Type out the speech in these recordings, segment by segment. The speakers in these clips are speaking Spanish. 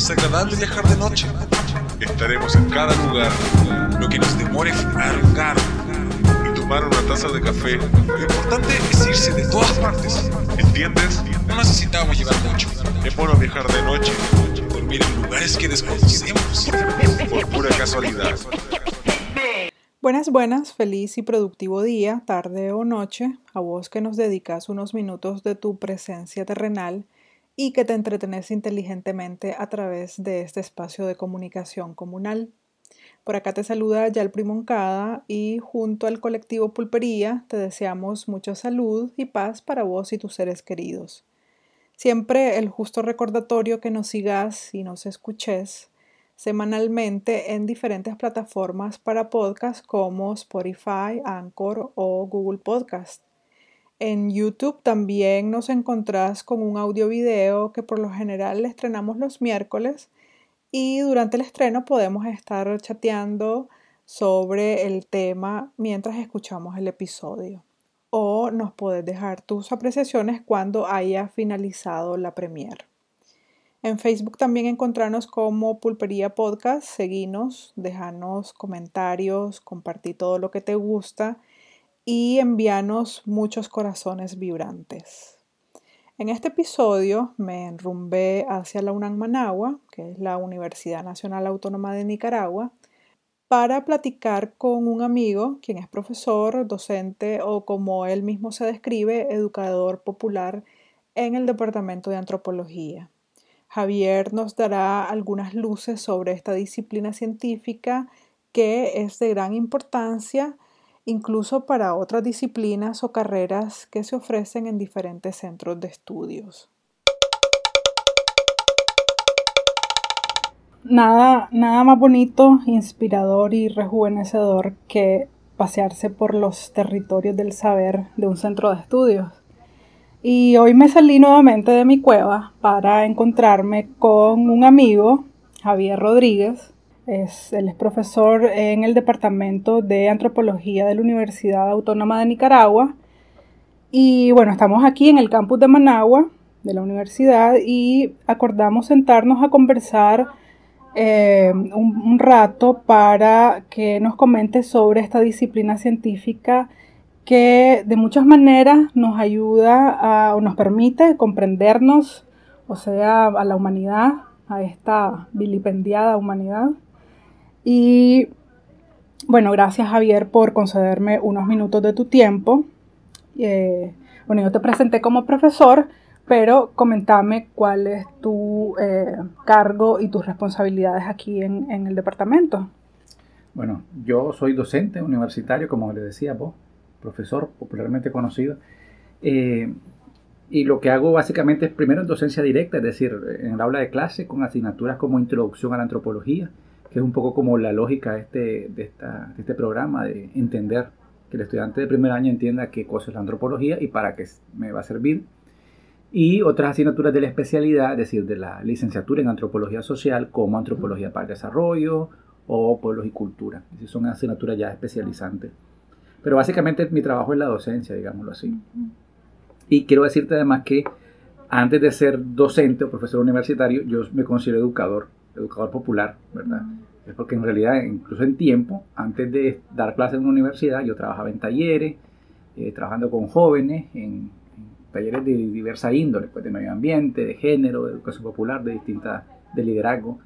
Es agradable viajar de noche. Estaremos en cada lugar, lo que nos demore un carro y tomar una taza de café. Lo importante es irse de todas partes. ¿Entiendes? No necesitamos llevar mucho. Es bueno viajar de noche, dormir en lugares que desconocemos, por pura casualidad. Buenas, buenas, feliz y productivo día, tarde o noche, a vos que nos dedicas unos minutos de tu presencia terrenal y que te entretenes inteligentemente a través de este espacio de comunicación comunal. Por acá te saluda Yal Primoncada y junto al colectivo Pulpería te deseamos mucha salud y paz para vos y tus seres queridos. Siempre el justo recordatorio que nos sigas y nos escuches semanalmente en diferentes plataformas para podcast como Spotify, Anchor o Google Podcast. En YouTube también nos encontrás con un audio video que por lo general estrenamos los miércoles y durante el estreno podemos estar chateando sobre el tema mientras escuchamos el episodio. O nos puedes dejar tus apreciaciones cuando haya finalizado la premiere. En Facebook también encontrarnos como Pulpería Podcast, seguinos, dejanos comentarios, compartir todo lo que te gusta y envíanos muchos corazones vibrantes. En este episodio me enrumbé hacia la UNAM Managua, que es la Universidad Nacional Autónoma de Nicaragua, para platicar con un amigo, quien es profesor, docente o como él mismo se describe, educador popular en el Departamento de Antropología. Javier nos dará algunas luces sobre esta disciplina científica que es de gran importancia incluso para otras disciplinas o carreras que se ofrecen en diferentes centros de estudios. Nada, nada más bonito, inspirador y rejuvenecedor que pasearse por los territorios del saber de un centro de estudios. Y hoy me salí nuevamente de mi cueva para encontrarme con un amigo, Javier Rodríguez. Es, él es profesor en el Departamento de Antropología de la Universidad Autónoma de Nicaragua. Y bueno, estamos aquí en el campus de Managua de la universidad y acordamos sentarnos a conversar eh, un, un rato para que nos comente sobre esta disciplina científica que de muchas maneras nos ayuda o nos permite comprendernos, o sea, a la humanidad, a esta vilipendiada humanidad. Y bueno, gracias Javier por concederme unos minutos de tu tiempo. Eh, bueno, yo te presenté como profesor, pero comentame cuál es tu eh, cargo y tus responsabilidades aquí en, en el departamento. Bueno, yo soy docente universitario, como le decía vos, profesor popularmente conocido. Eh, y lo que hago básicamente es primero en docencia directa, es decir, en el aula de clase con asignaturas como Introducción a la Antropología, que es un poco como la lógica de este, de, esta, de este programa, de entender que el estudiante de primer año entienda qué cosa es la antropología y para qué me va a servir. Y otras asignaturas de la especialidad, es decir, de la licenciatura en antropología social, como antropología para el desarrollo o pueblos y cultura. Es son asignaturas ya especializantes. Pero básicamente mi trabajo es la docencia, digámoslo así. Y quiero decirte además que antes de ser docente o profesor universitario, yo me considero educador, educador popular, ¿verdad? Es porque en realidad, incluso en tiempo, antes de dar clases en una universidad, yo trabajaba en talleres, eh, trabajando con jóvenes, en, talleres de diversa índole, pues de medio ambiente, de género, de educación popular, de distintas, de liderazgo.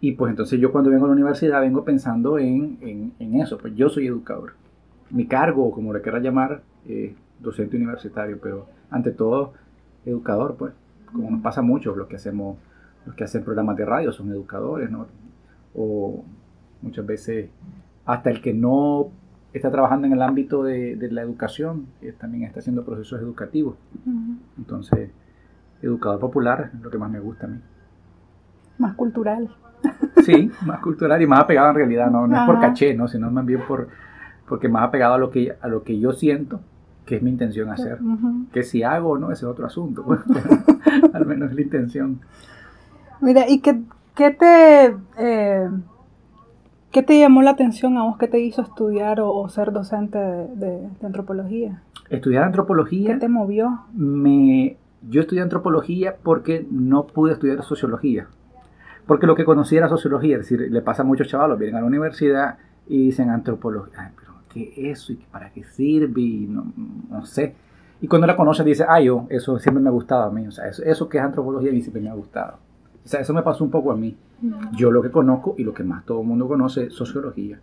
Y pues entonces yo cuando vengo a la universidad vengo pensando en, en, en eso, pues yo soy educador mi cargo, como le quiera llamar, docente universitario, pero ante todo educador, pues, como nos pasa mucho, los que hacemos, los que hacen programas de radio son educadores, ¿no? O muchas veces hasta el que no está trabajando en el ámbito de, la educación, también está haciendo procesos educativos. Entonces, educador popular es lo que más me gusta a mí. Más cultural. Sí, más cultural y más apegado en realidad, no, no es por caché, ¿no? sino más bien por, porque más apegado a lo que, a lo que yo siento que es mi intención hacer. Que si hago o no, ese es otro asunto. Pues, al menos es la intención. Mira, ¿y qué, qué te, eh, qué te llamó la atención a vos? ¿Qué te hizo estudiar o, ser docente de, antropología? Estudiar antropología. ¿Qué te movió? Me, yo estudié antropología porque no pude estudiar sociología. Porque lo que conocí era sociología, es decir, le pasa a muchos chavalos, vienen a la universidad y dicen antropología. Ay, pero ¿qué es eso? ¿Y para qué sirve? Y no, no sé. Y cuando la conoce dice, ah, yo, eso siempre me ha gustado a mí. O sea, eso, eso que es antropología a mí siempre me ha gustado. O sea, eso me pasó un poco a mí. Yo lo que conozco y lo que más todo el mundo conoce es sociología.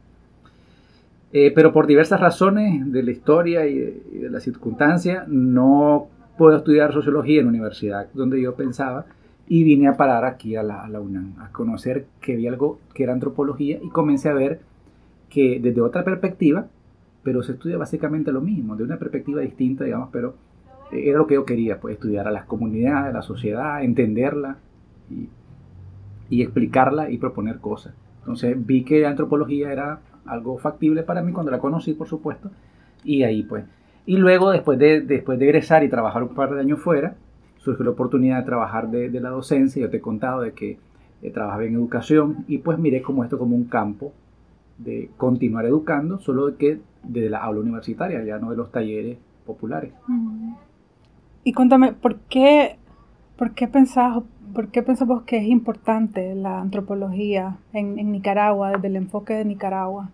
Eh, pero por diversas razones de la historia y de, y de la circunstancia, no puedo estudiar sociología en la universidad donde yo pensaba y vine a parar aquí a la, a la UNAM, a conocer que había algo que era antropología y comencé a ver que desde otra perspectiva, pero se estudia básicamente lo mismo, de una perspectiva distinta, digamos, pero era lo que yo quería, pues estudiar a las comunidades, a la sociedad, entenderla y, explicarla y proponer cosas. Entonces vi que la antropología era algo factible para mí cuando la conocí, por supuesto, y ahí pues. Y luego, después de, después de egresar y trabajar un par de años fuera, surgió la oportunidad de trabajar de, la docencia. Yo te he contado de que eh, trabajaba en educación y pues miré como esto como un campo de continuar educando, solo que desde la aula universitaria, ya no de los talleres populares. Y cuéntame, ¿por qué, por qué pensás, por qué pensamos que es importante la antropología en, Nicaragua, desde el enfoque de Nicaragua?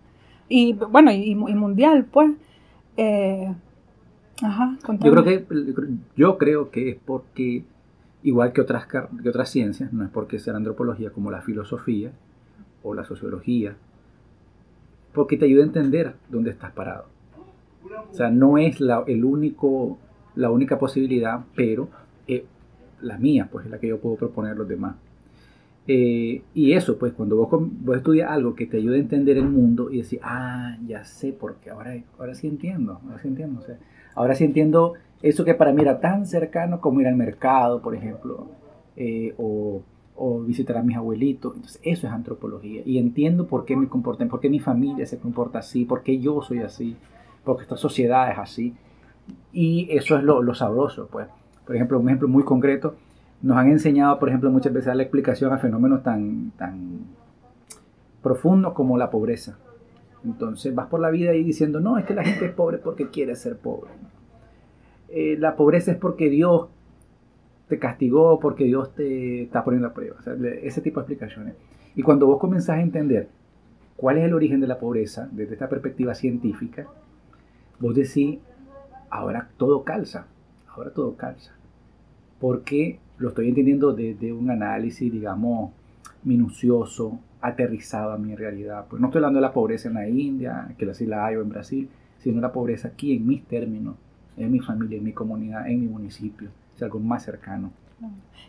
Y bueno, y, mundial, pues. Eh, ajá, yo creo que yo creo que es porque igual que otras que otras ciencias, no es porque sea la antropología como la filosofía o la sociología porque te ayuda a entender dónde estás parado. O sea, no es la, el único, la única posibilidad, pero la mía, pues es la que yo puedo proponer a los demás. Eh, y eso, pues cuando vos, vos estudias algo que te ayude a entender el mundo y decir, ah, ya sé por qué, ahora, ahora sí entiendo, ahora sí entiendo. O sea, ahora sí entiendo eso que para mí era tan cercano como ir al mercado, por ejemplo, eh, o o visitar a mis abuelitos. Entonces, eso es antropología. Y entiendo por qué me comportan, por qué mi familia se comporta así, por qué yo soy así, porque esta sociedad es así. Y eso es lo, lo sabroso, pues. Por ejemplo, un ejemplo muy concreto, nos han enseñado, por ejemplo, muchas veces la explicación a fenómenos tan, tan profundos como la pobreza. Entonces vas por la vida y diciendo, no, es que la gente es pobre porque quiere ser pobre. Eh, la pobreza es porque Dios te castigó porque Dios te está poniendo a prueba. ese tipo de explicaciones. Y cuando vos comenzás a entender cuál es el origen de la pobreza desde esta perspectiva científica, vos decís, ahora todo calza, ahora todo calza. Porque lo estoy entendiendo desde un análisis, digamos, minucioso, aterrizado a mi realidad. Pues no estoy hablando de la pobreza en la India, que así la hay o en Brasil, sino la pobreza aquí en mis términos, en mi familia, en mi comunidad, en mi municipio algo más cercano.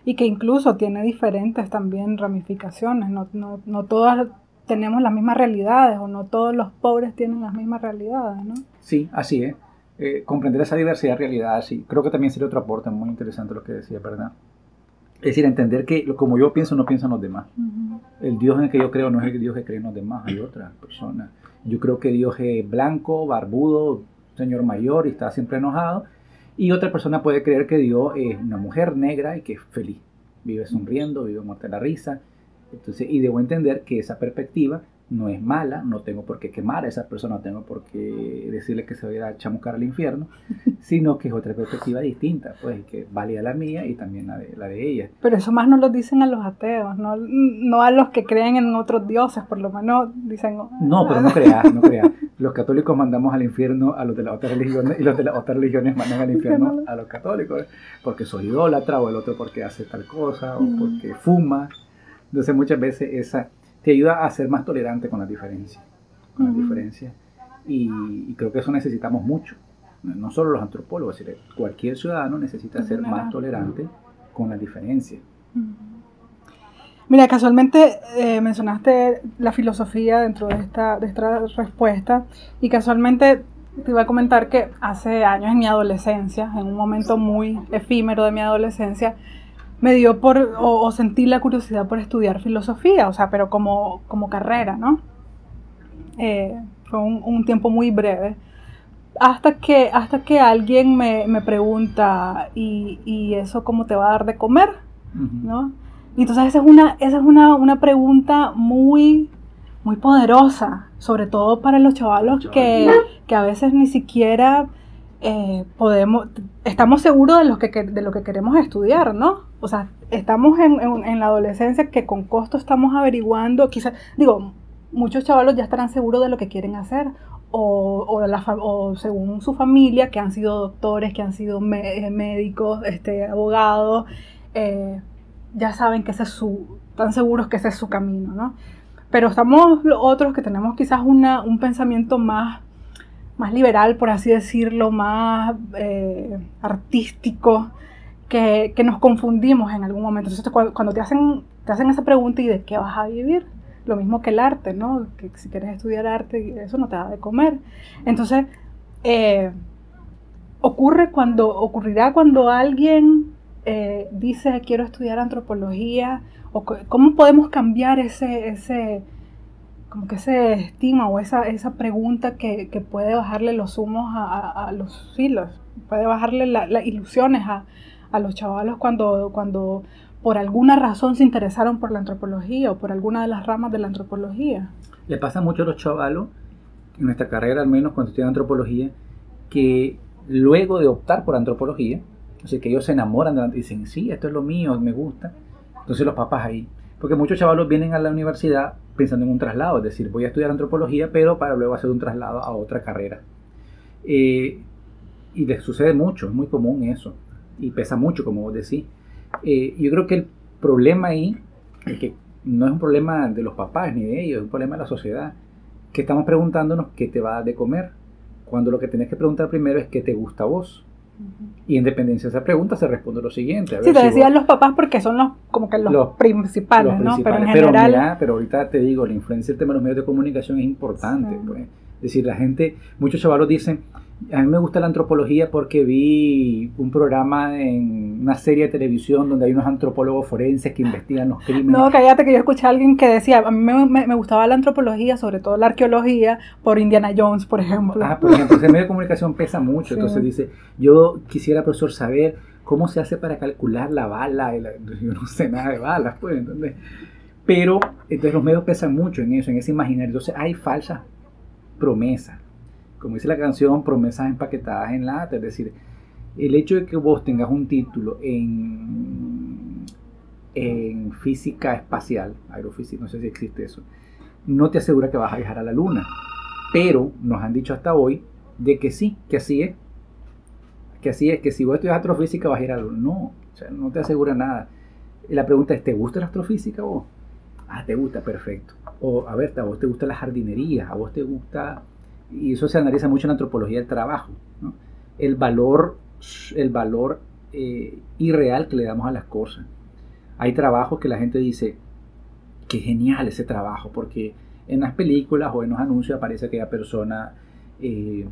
Y que incluso tiene diferentes también ramificaciones, no, no, no todas tenemos las mismas realidades o no todos los pobres tienen las mismas realidades, ¿no? Sí, así es. Eh, comprender esa diversidad de realidades, sí. Creo que también sería otro aporte muy interesante lo que decía, ¿verdad? Es decir, entender que como yo pienso, no piensan los demás. El Dios en el que yo creo no es el Dios que creen los demás, hay otras personas. Yo creo que Dios es blanco, barbudo, señor mayor y está siempre enojado. Y otra persona puede creer que Dios es una mujer negra y que es feliz, vive sonriendo, vive muerta de la risa. Entonces, y debo entender que esa perspectiva no es mala, no tengo por qué quemar a esa persona, no tengo por qué decirle que se vaya a chamucar al infierno, sino que es otra perspectiva distinta, pues que valía la mía y también la de, la de ella. Pero eso más no lo dicen a los ateos, no, no a los que creen en otros dioses, por lo menos dicen... No, pero no creas, no creas. Los católicos mandamos al infierno a los de las otras religiones y los de las otras religiones mandan al infierno a los católicos, porque soy idólatra o el otro porque hace tal cosa o porque fuma. Entonces muchas veces esa te ayuda a ser más tolerante con las diferencias. Con las diferencias. Y, creo que eso necesitamos mucho. No solo los antropólogos, sino cualquier ciudadano necesita ser más tolerante con las diferencias. Mira, casualmente eh, mencionaste la filosofía dentro de esta, de esta respuesta y casualmente te iba a comentar que hace años en mi adolescencia, en un momento muy efímero de mi adolescencia, me dio por, o, sentí la curiosidad por estudiar filosofía, o sea, pero como, como carrera, ¿no? Eh, fue un, tiempo muy breve. Hasta que, hasta que alguien me, me pregunta, ¿y, ¿y, eso cómo te va a dar de comer? ¿No? Y entonces esa es, una, esa es una, una pregunta muy, muy poderosa, sobre todo para los chavalos que, que a veces ni siquiera eh, podemos, estamos seguros de lo, que, de lo que queremos estudiar, ¿no? O sea, estamos en, en, la adolescencia que con costo estamos averiguando, quizás, digo, muchos chavalos ya estarán seguros de lo que quieren hacer o, o, la, o, según su familia, que han sido doctores, que han sido eh, médicos, este, abogados, eh, ya saben que ese es su, están seguros que ese es su camino, ¿no? Pero estamos otros que tenemos quizás una, un pensamiento más, más liberal, por así decirlo, más eh, artístico, que, nos confundimos en algún momento. Entonces, cuando, cuando te, hacen, te hacen esa pregunta y de qué vas a vivir, lo mismo que el arte, ¿no? Que si quieres estudiar arte, eso no te da de comer. Entonces, eh, ocurre cuando, ocurrirá cuando alguien eh, dice quiero estudiar antropología, o cómo podemos cambiar ese, ese, como que ese estigma o esa, esa pregunta que, que puede bajarle los humos a, a, los filos, puede bajarle las ilusiones a, a los chavalos cuando, cuando por alguna razón se interesaron por la antropología o por alguna de las ramas de la antropología. Le pasa mucho a los chavalos, en nuestra carrera al menos cuando estudian antropología, que luego de optar por antropología, o sea, que ellos se enamoran de la, dicen, sí, esto es lo mío, me gusta, entonces los papás ahí, porque muchos chavalos vienen a la universidad pensando en un traslado, es decir, voy a estudiar antropología, pero para luego hacer un traslado a otra carrera. Eh, y les sucede mucho, es muy común eso, y pesa mucho, como vos decís. Eh, yo creo que el problema ahí es que no es un problema de los papás ni de ellos, es un problema de la sociedad, que estamos preguntándonos qué te va a dar de comer, cuando lo que tenés que preguntar primero es qué te gusta a vos. Y en dependencia de esa pregunta se responde lo siguiente. sí, te decían los papás porque son los como que los, principales, ¿no? Pero en general... Pero, ahorita te digo, la influencia del tema de los medios de comunicación es importante. Pues. Es decir, la gente, muchos chavalos dicen, a mí me gusta la antropología porque vi un programa en una serie de televisión donde hay unos antropólogos forenses que investigan los crímenes. No, cállate que yo escuché a alguien que decía, a mí me, gustaba la antropología, sobre todo la arqueología, por Indiana Jones, por ejemplo. Ah, por ejemplo, el medio de comunicación pesa mucho, entonces dice, yo quisiera, profesor, saber cómo se hace para calcular la bala, yo no sé nada de balas, pues, entonces... Pero, entonces los medios pesan mucho en eso, en ese imaginario, entonces hay falsas promesas como dice la canción, promesas empaquetadas en lata. Es decir, el hecho de que vos tengas un título en, en física espacial, aerofísica, no sé si existe eso, no te asegura que vas a viajar a la luna. Pero nos han dicho hasta hoy de que sí, que así es. Que así es, que si vos estudias astrofísica vas a ir a la luna. No, o sea, no te asegura nada. la pregunta es, ¿te gusta la astrofísica vos? Ah, te gusta, perfecto. O, a ver, a vos te gusta la jardinería, a vos te gusta y eso se analiza mucho en la antropología del trabajo, el valor, el valor eh, irreal que le damos a las cosas. Hay trabajos que la gente dice, qué genial ese trabajo, porque en las películas o en los anuncios aparece aquella persona eh,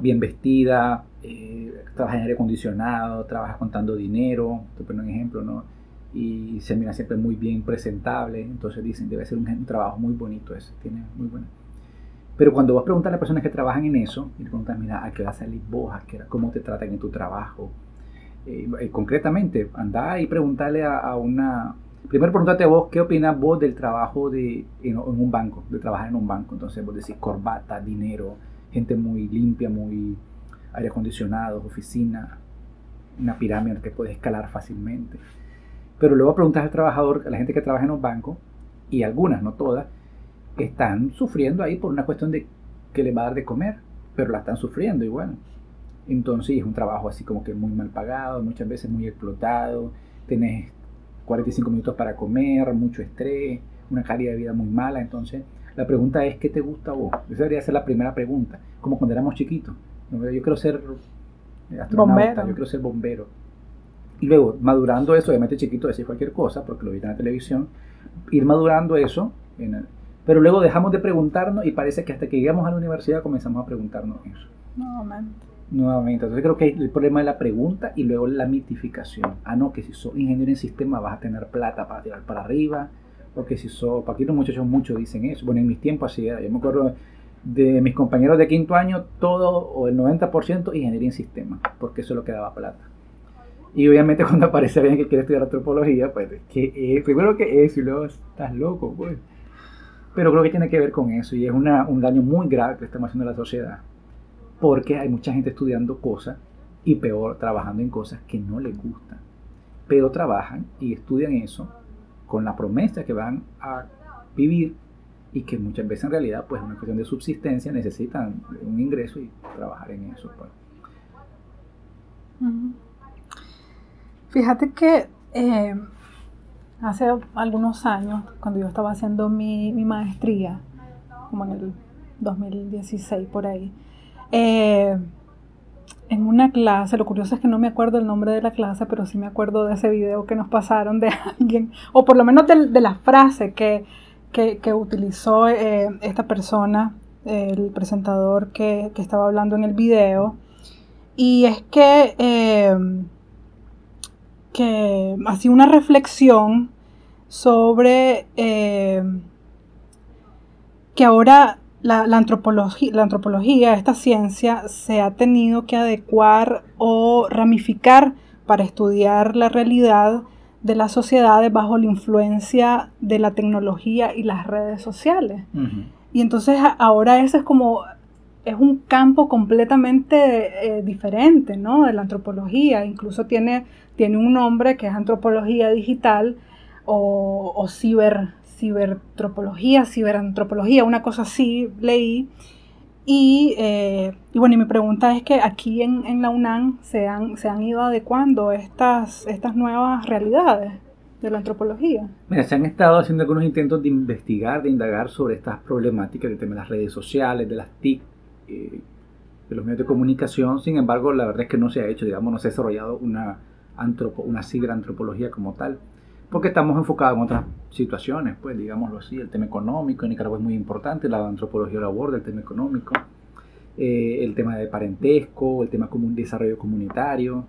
bien vestida, eh, trabaja en aire acondicionado, trabaja contando dinero, te pongo un ejemplo, ¿no? Y se mira siempre muy bien presentable, entonces dicen, debe ser un, un trabajo muy bonito ese, tiene muy buena pero cuando vas a a las personas que trabajan en eso, y le preguntas, mira, ¿a qué vas a salir vos? ¿A qué, ¿Cómo te tratan en tu trabajo? Eh, eh, concretamente, anda y preguntarle a, una... Primero pregúntate a vos, ¿qué opinas vos del trabajo de, en, un banco, de trabajar en un banco? Entonces vos decís corbata, dinero, gente muy limpia, muy aire acondicionado, oficina, una pirámide que puedes escalar fácilmente. Pero luego preguntas al trabajador, a la gente que trabaja en un banco, y algunas, no todas, están sufriendo ahí por una cuestión de que les va a dar de comer, pero la están sufriendo y bueno. Entonces es un trabajo así como que muy mal pagado, muchas veces muy explotado, tenés 45 minutos para comer, mucho estrés, una calidad de vida muy mala. Entonces la pregunta es, ¿qué te gusta a vos? Esa debería ser la primera pregunta, como cuando éramos chiquitos. Yo quiero ser astronauta, yo quiero ser bombero. Y luego, madurando eso, obviamente chiquito decir cualquier cosa, porque lo vi en la televisión, ir madurando eso en el, pero luego dejamos de preguntarnos y parece que hasta que llegamos a la universidad comenzamos a preguntarnos eso. Nuevamente. Nuevamente. Entonces creo que el problema es la pregunta y luego la mitificación. Ah, no, que si sos ingeniero en sistema vas a tener plata para tirar para arriba. Porque si sos, aquí los muchachos muchos dicen eso. Bueno, en mis tiempos así era. Yo me acuerdo de mis compañeros de quinto año, todo o el 90% ingeniería en sistema, porque eso es lo que daba plata. Y obviamente cuando aparece alguien que quiere estudiar antropología, pues que primero que es y luego estás loco, pues. Pero creo que tiene que ver con eso y es una, un daño muy grave que estamos haciendo a la sociedad. Porque hay mucha gente estudiando cosas y peor, trabajando en cosas que no les gustan. pero trabajan y estudian eso con la promesa que van a vivir y que muchas veces en realidad pues es una cuestión de subsistencia, necesitan un ingreso y trabajar en eso. Pues. Fíjate que eh, hace algunos años, cuando yo estaba haciendo mi, maestría, como en el 2016 por ahí, eh, en una clase, lo curioso es que no me acuerdo el nombre de la clase, pero sí me acuerdo de ese video que nos pasaron de alguien, o por lo menos de, la frase que, utilizó eh, esta persona, el presentador que, estaba hablando en el video, y es que, eh, que hacía una reflexión sobre eh, que ahora la, antropología, la antropología, esta ciencia, se ha tenido que adecuar o ramificar para estudiar la realidad de las sociedades bajo la influencia de la tecnología y las redes sociales. Y entonces ahora ese es como, es un campo completamente eh, diferente, ¿no? De la antropología. Incluso tiene, tiene un nombre que es antropología digital o, o ciber, cibertropología, ciberantropología, una cosa así leí. Y, eh, y, bueno, y mi pregunta es que aquí en, en la UNAM se han, se han ido adecuando estas, estas nuevas realidades de la antropología. Mira, se han estado haciendo algunos intentos de investigar, de indagar sobre estas problemáticas del tema de las redes sociales, de las TIC, eh, de los medios de comunicación. Sin embargo, la verdad es que no se ha hecho, digamos, no se ha desarrollado una, antropo, una ciberantropología como tal porque estamos enfocados en otras situaciones, pues digámoslo así, el tema económico en Nicaragua es muy importante, la antropología aborda el tema económico, eh, el tema de parentesco, el tema de desarrollo comunitario,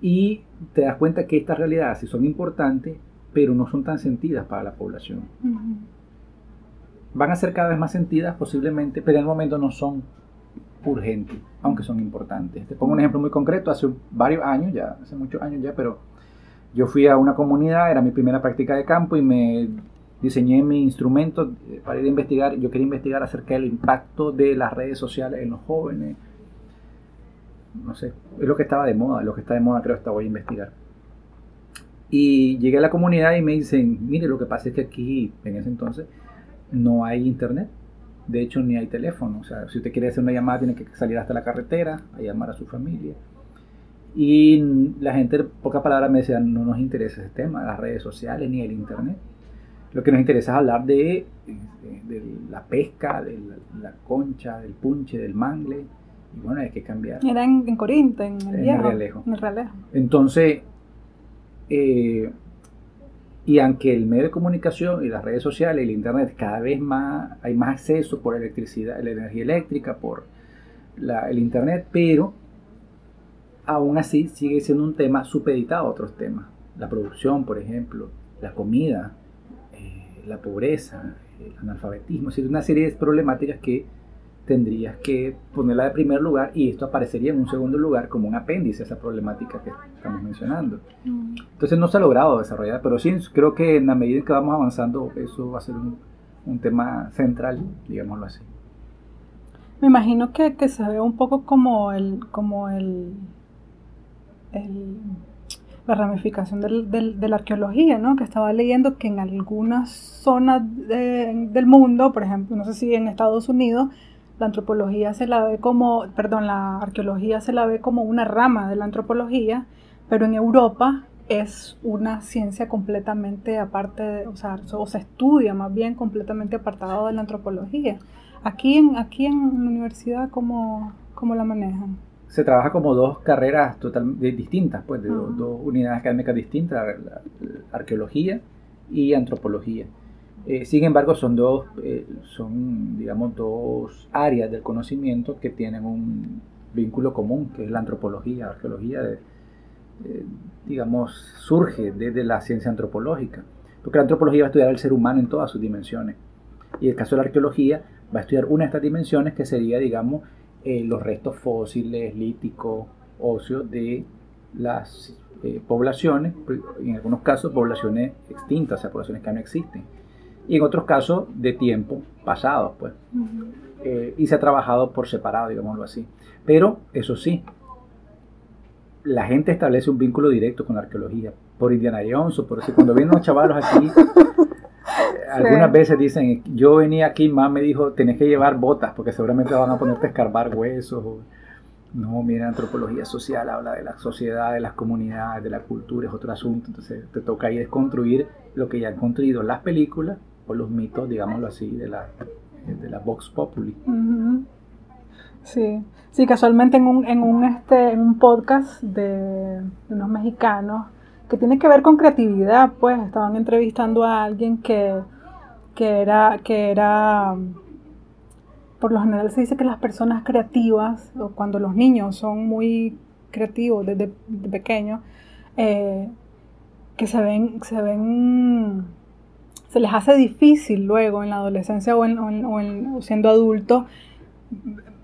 y te das cuenta que estas realidades sí son importantes, pero no son tan sentidas para la población. Van a ser cada vez más sentidas posiblemente, pero en el momento no son urgentes, aunque son importantes. Te pongo un ejemplo muy concreto, hace varios años ya, hace muchos años ya, pero yo fui a una comunidad, era mi primera práctica de campo y me diseñé mi instrumento para ir a investigar. Yo quería investigar acerca del impacto de las redes sociales en los jóvenes. No sé, es lo que estaba de moda, lo que está de moda creo que voy a investigar. Y llegué a la comunidad y me dicen, mire, lo que pasa es que aquí, en ese entonces, no hay internet. De hecho, ni hay teléfono. O sea, si usted quiere hacer una llamada, tiene que salir hasta la carretera a llamar a su familia. Y la gente, pocas palabras, me decía, no nos interesa ese tema, las redes sociales ni el Internet. Lo que nos interesa es hablar de, de, la pesca, de la, concha, del punche, del mangle. Y bueno, hay que cambiar. Era en, en Corinto, en el, en Realejo. En el Realejo. Entonces, eh, y aunque el medio de comunicación y las redes sociales y el Internet cada vez más hay más acceso por electricidad, la energía eléctrica, por la, el Internet, pero aún así sigue siendo un tema supeditado a otros temas. La producción, por ejemplo, la comida, eh, la pobreza, el analfabetismo, es una serie de problemáticas que tendrías que ponerla de primer lugar y esto aparecería en un segundo lugar como un apéndice a esa problemática que estamos mencionando. Mm. Entonces no se ha logrado desarrollar, pero sí creo que en la medida en que vamos avanzando eso va a ser un, un tema central, digámoslo así. Me imagino que, que se ve un poco como el, como el, la ramificación de la arqueología, ¿no? que estaba leyendo que en algunas zonas del mundo, por ejemplo, no sé si en Estados Unidos, la antropología se la ve como, perdón, la arqueología se la ve como una rama de la antropología, pero en Europa es una ciencia completamente aparte, o sea, o se estudia más bien completamente apartado de la antropología. Aquí en, aquí en la universidad, ¿cómo, cómo la manejan? Se trabaja como dos carreras totalmente distintas, pues de dos, unidades académicas distintas, arqueología y antropología. Eh, sin embargo, son dos, eh, son, digamos, dos áreas del conocimiento que tienen un vínculo común, que es la antropología. La arqueología, eh, digamos, surge desde la ciencia antropológica, porque la antropología va a estudiar al ser humano en todas sus dimensiones. Y el caso de la arqueología va a estudiar una de estas dimensiones que sería, digamos, eh, los restos fósiles, líticos, óseos de las eh, poblaciones, en algunos casos poblaciones extintas, o sea, poblaciones que no existen, y en otros casos de tiempo pasado, pues. Eh, y se ha trabajado por separado, digámoslo así. Pero, eso sí, la gente establece un vínculo directo con la arqueología, por Indiana Jones o por eso. Cuando vienen los chavalos aquí, algunas veces dicen, yo venía aquí, mamá me dijo, tenés que llevar botas porque seguramente van a ponerte a escarbar huesos. no, mira, antropología social habla de la sociedad, de las comunidades, de la cultura, es otro asunto. Entonces te toca ahí desconstruir lo que ya han construido las películas o los mitos, digámoslo así, de la, de la Vox Populi. Sí, sí, casualmente en un, en un, este, en un podcast de unos mexicanos que tiene que ver con creatividad, pues. Estaban entrevistando a alguien que, que era, que era, por lo general se dice que las personas creativas, o cuando los niños son muy creativos desde pequeños, eh, que se ven, se les hace difícil luego en la adolescencia o, en, o siendo adultos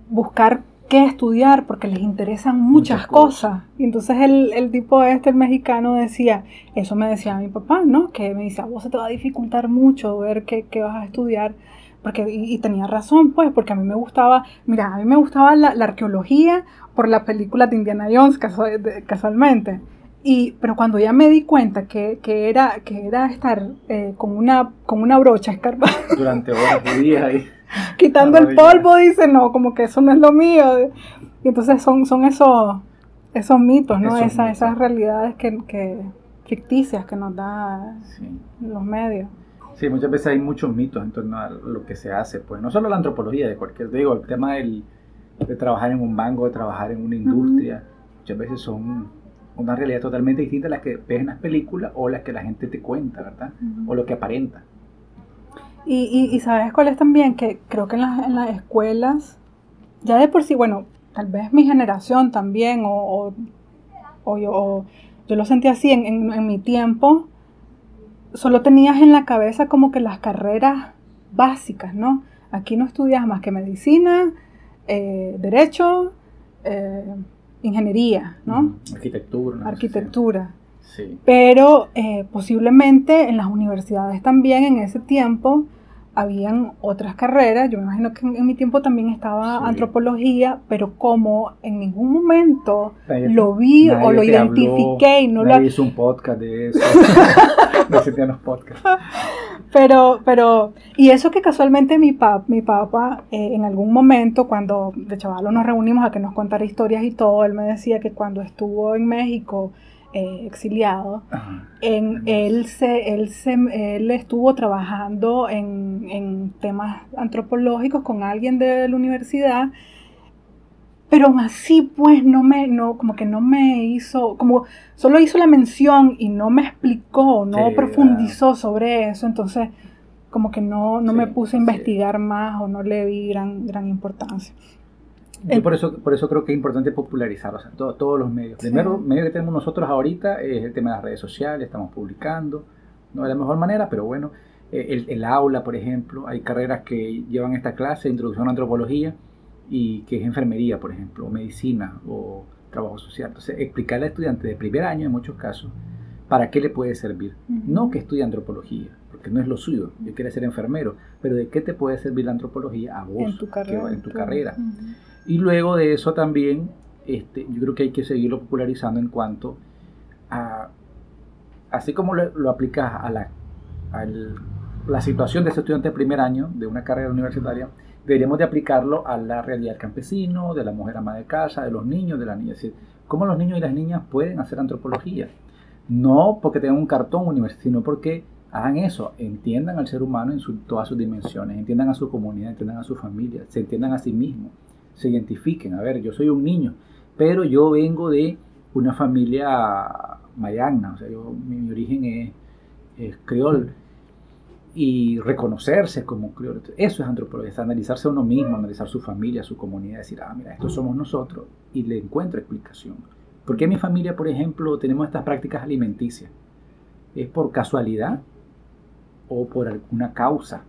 buscar qué estudiar porque les interesan muchas, cosas. Y entonces el, el, tipo este, el mexicano, decía, eso me decía mi papá, ¿no? Que me dice, a vos se te va a dificultar mucho ver qué, qué vas a estudiar. Porque, y, tenía razón, pues, porque a mí me gustaba, mira, a mí me gustaba la, arqueología por la película de Indiana Jones, casualmente. Y, pero cuando ya me di cuenta que, que era, que era estar eh, con, una, con una brocha escarpada. Durante horas y días ahí quitando el polvo, dice, no, como que eso no es lo mío. Y entonces son, son esos, esos mitos, ¿no? Esas, realidades que, ficticias que nos da los medios. Sí, muchas veces hay muchos mitos en torno a lo que se hace, pues no solo la antropología, de cualquier, digo, el tema del, de trabajar en un banco, de trabajar en una industria, muchas veces son una realidad totalmente distinta a las que ves en las películas o las que la gente te cuenta, ¿verdad? O lo que aparenta. Y, y, sabes cuál es también, que creo que en las, en las escuelas, ya de por sí, bueno, tal vez mi generación también, o, o, yo, yo, lo sentí así en, en, mi tiempo, solo tenías en la cabeza como que las carreras básicas, ¿no? Aquí no estudias más que medicina, eh, derecho, eh, ingeniería, ¿no? Arquitectura. Arquitectura. Sí. Pero eh, posiblemente en las universidades también en ese tiempo habían otras carreras, yo me imagino que en, mi tiempo también estaba antropología, pero como en ningún momento lo vi o lo identifiqué y no lo... hizo un podcast de eso, no existían los podcasts. Pero, pero, y eso que casualmente mi, pap, mi papá, eh, en algún momento, cuando de chavalo nos reunimos a que nos contara historias y todo, él me decía que cuando estuvo en México, eh, exiliado, en, él, se, él, se, él estuvo trabajando en, en, temas antropológicos con alguien de la universidad, pero aún así pues no me, no, como que no me hizo, como solo hizo la mención y no me explicó, no profundizó sobre eso, entonces como que no, no me puse a investigar más o no le vi gran, gran importancia. Yo por eso, por eso creo que es importante popularizar, o sea, todos los medios. El Primero, medio que tenemos nosotros ahorita es el tema de las redes sociales, estamos publicando, no de la mejor manera, pero bueno, eh, el, el aula, por ejemplo, hay carreras que llevan esta clase, introducción a antropología, y que es enfermería, por ejemplo, o medicina, o trabajo social. Entonces, explicarle al estudiante de primer año, en muchos casos, para qué le puede servir. No que estudie antropología, porque no es lo suyo, yo quiero ser enfermero, pero de qué te puede servir la antropología a vos en tu carrera. en tu carrera. Y luego de eso también, este, yo creo que hay que seguirlo popularizando en cuanto a, así como lo, aplicas a la, la situación de ese estudiante de primer año de una carrera universitaria, deberíamos de aplicarlo a la realidad del campesino, de la mujer ama de casa, de los niños, de las niñas. Es decir, cómo los niños y las niñas pueden hacer antropología. No porque tengan un cartón universitario, sino porque hagan eso, entiendan al ser humano en todas sus dimensiones, entiendan a su comunidad, entiendan a su familia, se entiendan a sí mismos se identifiquen. A ver, yo soy un niño, pero yo vengo de una familia mayagna, o sea, yo, mi, origen es, es, creol. Y reconocerse como creol, eso es antropología, es analizarse a uno mismo, analizar su familia, su comunidad, decir, ah, mira, estos somos nosotros, y le encuentro explicación. ¿Por qué en mi familia, por ejemplo, tenemos estas prácticas alimenticias? ¿Es por casualidad o por alguna causa?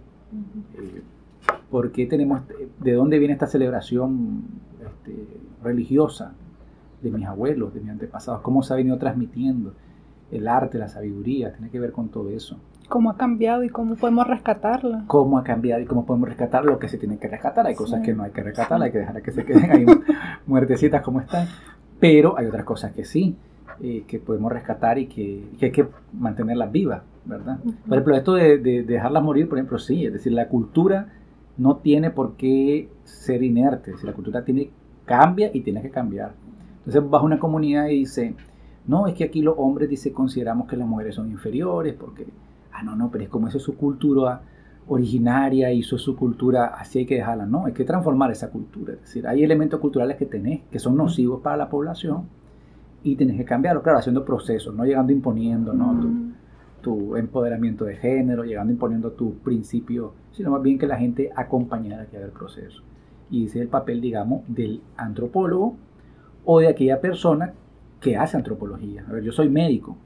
¿Por qué tenemos, de dónde viene esta celebración este, religiosa de mis abuelos, de mis antepasados? ¿Cómo se ha venido transmitiendo el arte, la sabiduría? Tiene que ver con todo eso. ¿Cómo ha cambiado y cómo podemos rescatarla? ¿Cómo ha cambiado y cómo podemos rescatar lo que se tiene que rescatar? Hay cosas que no hay que rescatar, hay que dejar que se queden ahí muertecitas como están. Pero hay otras cosas que sí. eh, que podemos rescatar y que, hay que mantenerlas vivas, ¿verdad? Por ejemplo, esto de, dejarlas morir, por ejemplo, sí, es decir, la cultura no tiene por qué ser inerte, decir, la cultura tiene, cambia y tiene que cambiar. Entonces vas a una comunidad y dice, no, es que aquí los hombres dice consideramos que las mujeres son inferiores porque, ah, no, no, pero es como eso es su cultura originaria y eso es su cultura, así hay que dejarla. No, hay que transformar esa cultura. Es decir, hay elementos culturales que tenés que son nocivos para la población y tenés que cambiarlo, claro, haciendo procesos, no llegando imponiendo ¿no? Tu, empoderamiento de género, llegando imponiendo tus principios, sino más bien que la gente acompañara que haga el proceso. Y ese es el papel, digamos, del antropólogo o de aquella persona que hace antropología. A ver, yo soy médico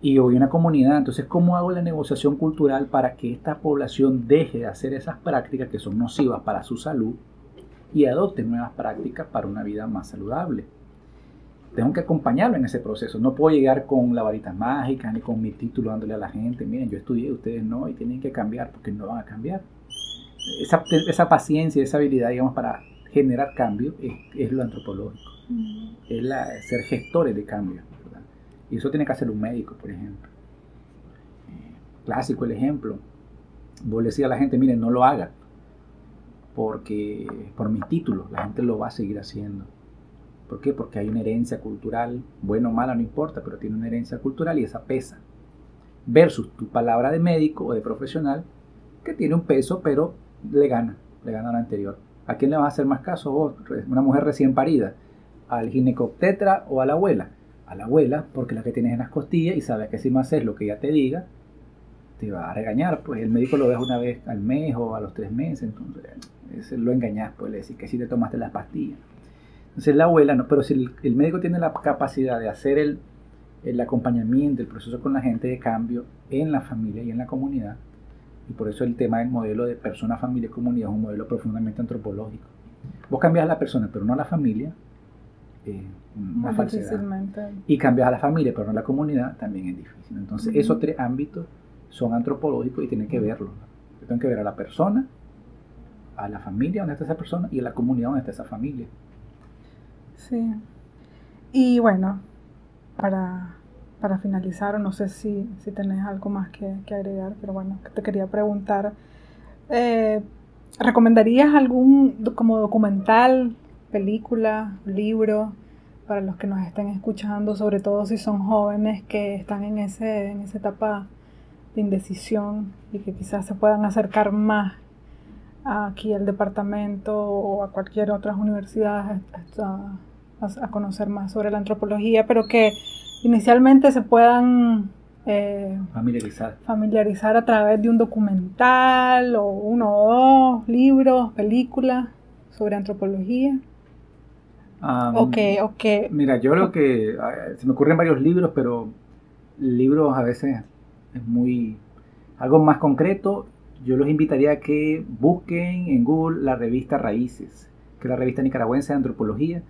y voy a una comunidad, entonces, ¿cómo hago la negociación cultural para que esta población deje de hacer esas prácticas que son nocivas para su salud y adopte nuevas prácticas para una vida más saludable? Tengo que acompañarlo en ese proceso. No puedo llegar con la varita mágica ni con mi título dándole a la gente, miren, yo estudié, ustedes no, y tienen que cambiar porque no van a cambiar. Esa, esa paciencia, esa habilidad, digamos, para generar cambio es, es lo antropológico es la, ser gestores de cambio. Y eso tiene que hacer un médico, por ejemplo. Eh, clásico el ejemplo. Vos le decís a la gente, miren, no lo haga, porque por mis títulos la gente lo va a seguir haciendo. ¿Por qué? Porque hay una herencia cultural, bueno o mala, no importa, pero tiene una herencia cultural y esa pesa. Versus tu palabra de médico o de profesional, que tiene un peso, pero le gana, le gana a la anterior. ¿A quién le vas a hacer más caso? Una mujer recién parida al ginecobstetra o a la abuela. A la abuela, porque la que tienes en las costillas y sabe que si más es lo que ella te diga, te va a regañar. Pues el médico lo deja una vez al mes o a los tres meses, entonces lo engañas, pues le decís que si te tomaste las pastillas. Entonces la abuela, no, pero si el, médico tiene la capacidad de hacer el, el acompañamiento, el proceso con la gente de cambio en la familia y en la comunidad, y por eso el tema del modelo de persona, familia y comunidad es un modelo profundamente antropológico. Vos cambias a la persona, pero no a la familia, eh, una falsedad. Y cambias a la familia, pero no a la comunidad, también es difícil. Entonces, esos tres ámbitos son antropológicos y tienen que verlo. Tienen que ver a la persona, a la familia donde está esa persona y a la comunidad donde está esa familia. Sí. Y bueno, para, para finalizar, no sé si, si tenés algo más que, que agregar, pero bueno, te quería preguntar, eh, ¿recomendarías algún como documental película, libro, para los que nos estén escuchando, sobre todo si son jóvenes que están en, ese, en esa etapa de indecisión y que quizás se puedan acercar más aquí al departamento o a cualquier otra universidad a, a, conocer más sobre la antropología, pero que inicialmente se puedan eh, familiarizar. familiarizar a través de un documental o uno o dos libros, películas sobre antropología ok, ok. Mira, yo lo que. Se me ocurren varios libros, pero libros a veces es muy. Algo más concreto. Yo los invitaría a que busquen en Google la revista Raíces, que es la revista nicaragüense de antropología.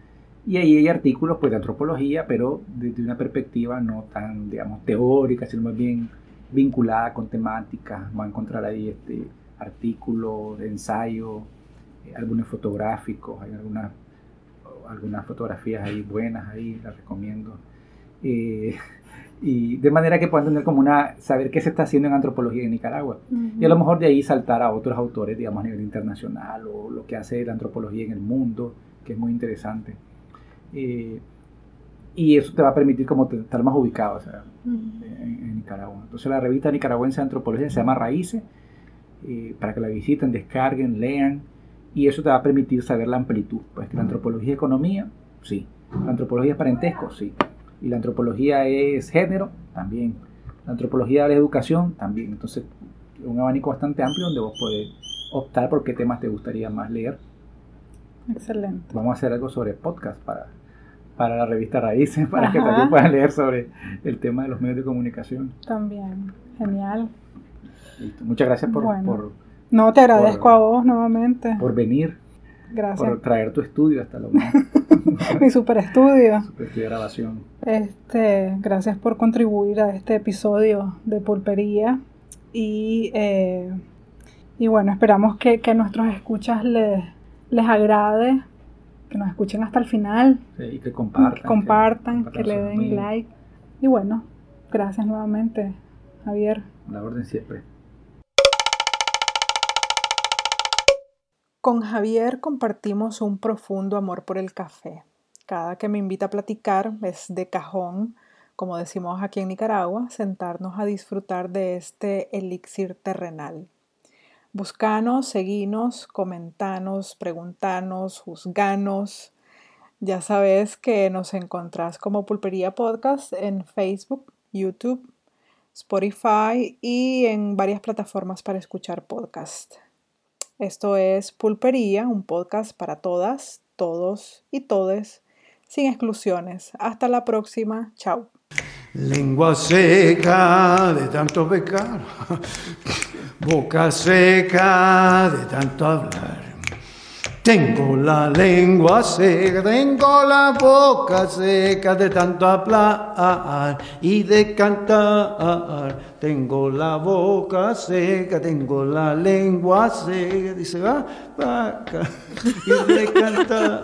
Y ahí hay artículos pues, de antropología, pero desde una perspectiva no tan, digamos, teórica, sino más bien vinculada con temáticas. Van a encontrar ahí este, artículos, ensayos, eh, álbumes fotográficos, hay algunas algunas fotografías ahí buenas, ahí las recomiendo. Eh, y de manera que puedan tener como una, saber qué se está haciendo en antropología en Nicaragua. Y a lo mejor de ahí saltar a otros autores, digamos, a nivel internacional, o lo que hace la antropología en el mundo, que es muy interesante. Eh, y eso te va a permitir como estar más ubicado en, Nicaragua. Entonces la revista nicaragüense de antropología se llama Raíces, eh, para que la visiten, descarguen, lean y eso te va a permitir saber la amplitud. Pues que la antropología es economía, sí. La antropología es parentesco, sí. Y la antropología es género, también. La antropología de la educación, también. Entonces, un abanico bastante amplio donde vos podés optar por qué temas te gustaría más leer. Excelente. Vamos a hacer algo sobre podcast para, para la revista Raíces, para que también puedan leer sobre el tema de los medios de comunicación. También, genial. Muchas gracias por, por no, te agradezco a vos nuevamente. Por venir. Gracias. Por traer tu estudio hasta la Mi super estudio. Super estudio de grabación. Este, gracias por contribuir a este episodio de Pulpería. Y, eh, y bueno, esperamos que, que nuestros escuchas les, les agrade que nos escuchen hasta el final. y que compartan. Que compartan, que, le den like. Y bueno, gracias nuevamente, Javier. La orden siempre. Con Javier compartimos un profundo amor por el café. Cada que me invita a platicar es de cajón, como decimos aquí en Nicaragua, sentarnos a disfrutar de este elixir terrenal. Buscanos, seguinos, comentanos, preguntanos, juzganos. Ya sabes que nos encontrás como Pulpería Podcast en Facebook, YouTube, Spotify y en varias plataformas para escuchar podcast. Esto es Pulpería, un podcast para todas, todos y todes, sin exclusiones. Hasta la próxima. Chao. Lengua seca de tanto pecar, boca seca de tanto hablar. Tengo la lengua seca, tengo la boca seca de tanto hablar y de cantar. Tengo la boca seca, tengo la lengua seca, dice va, vaca, y de cantar.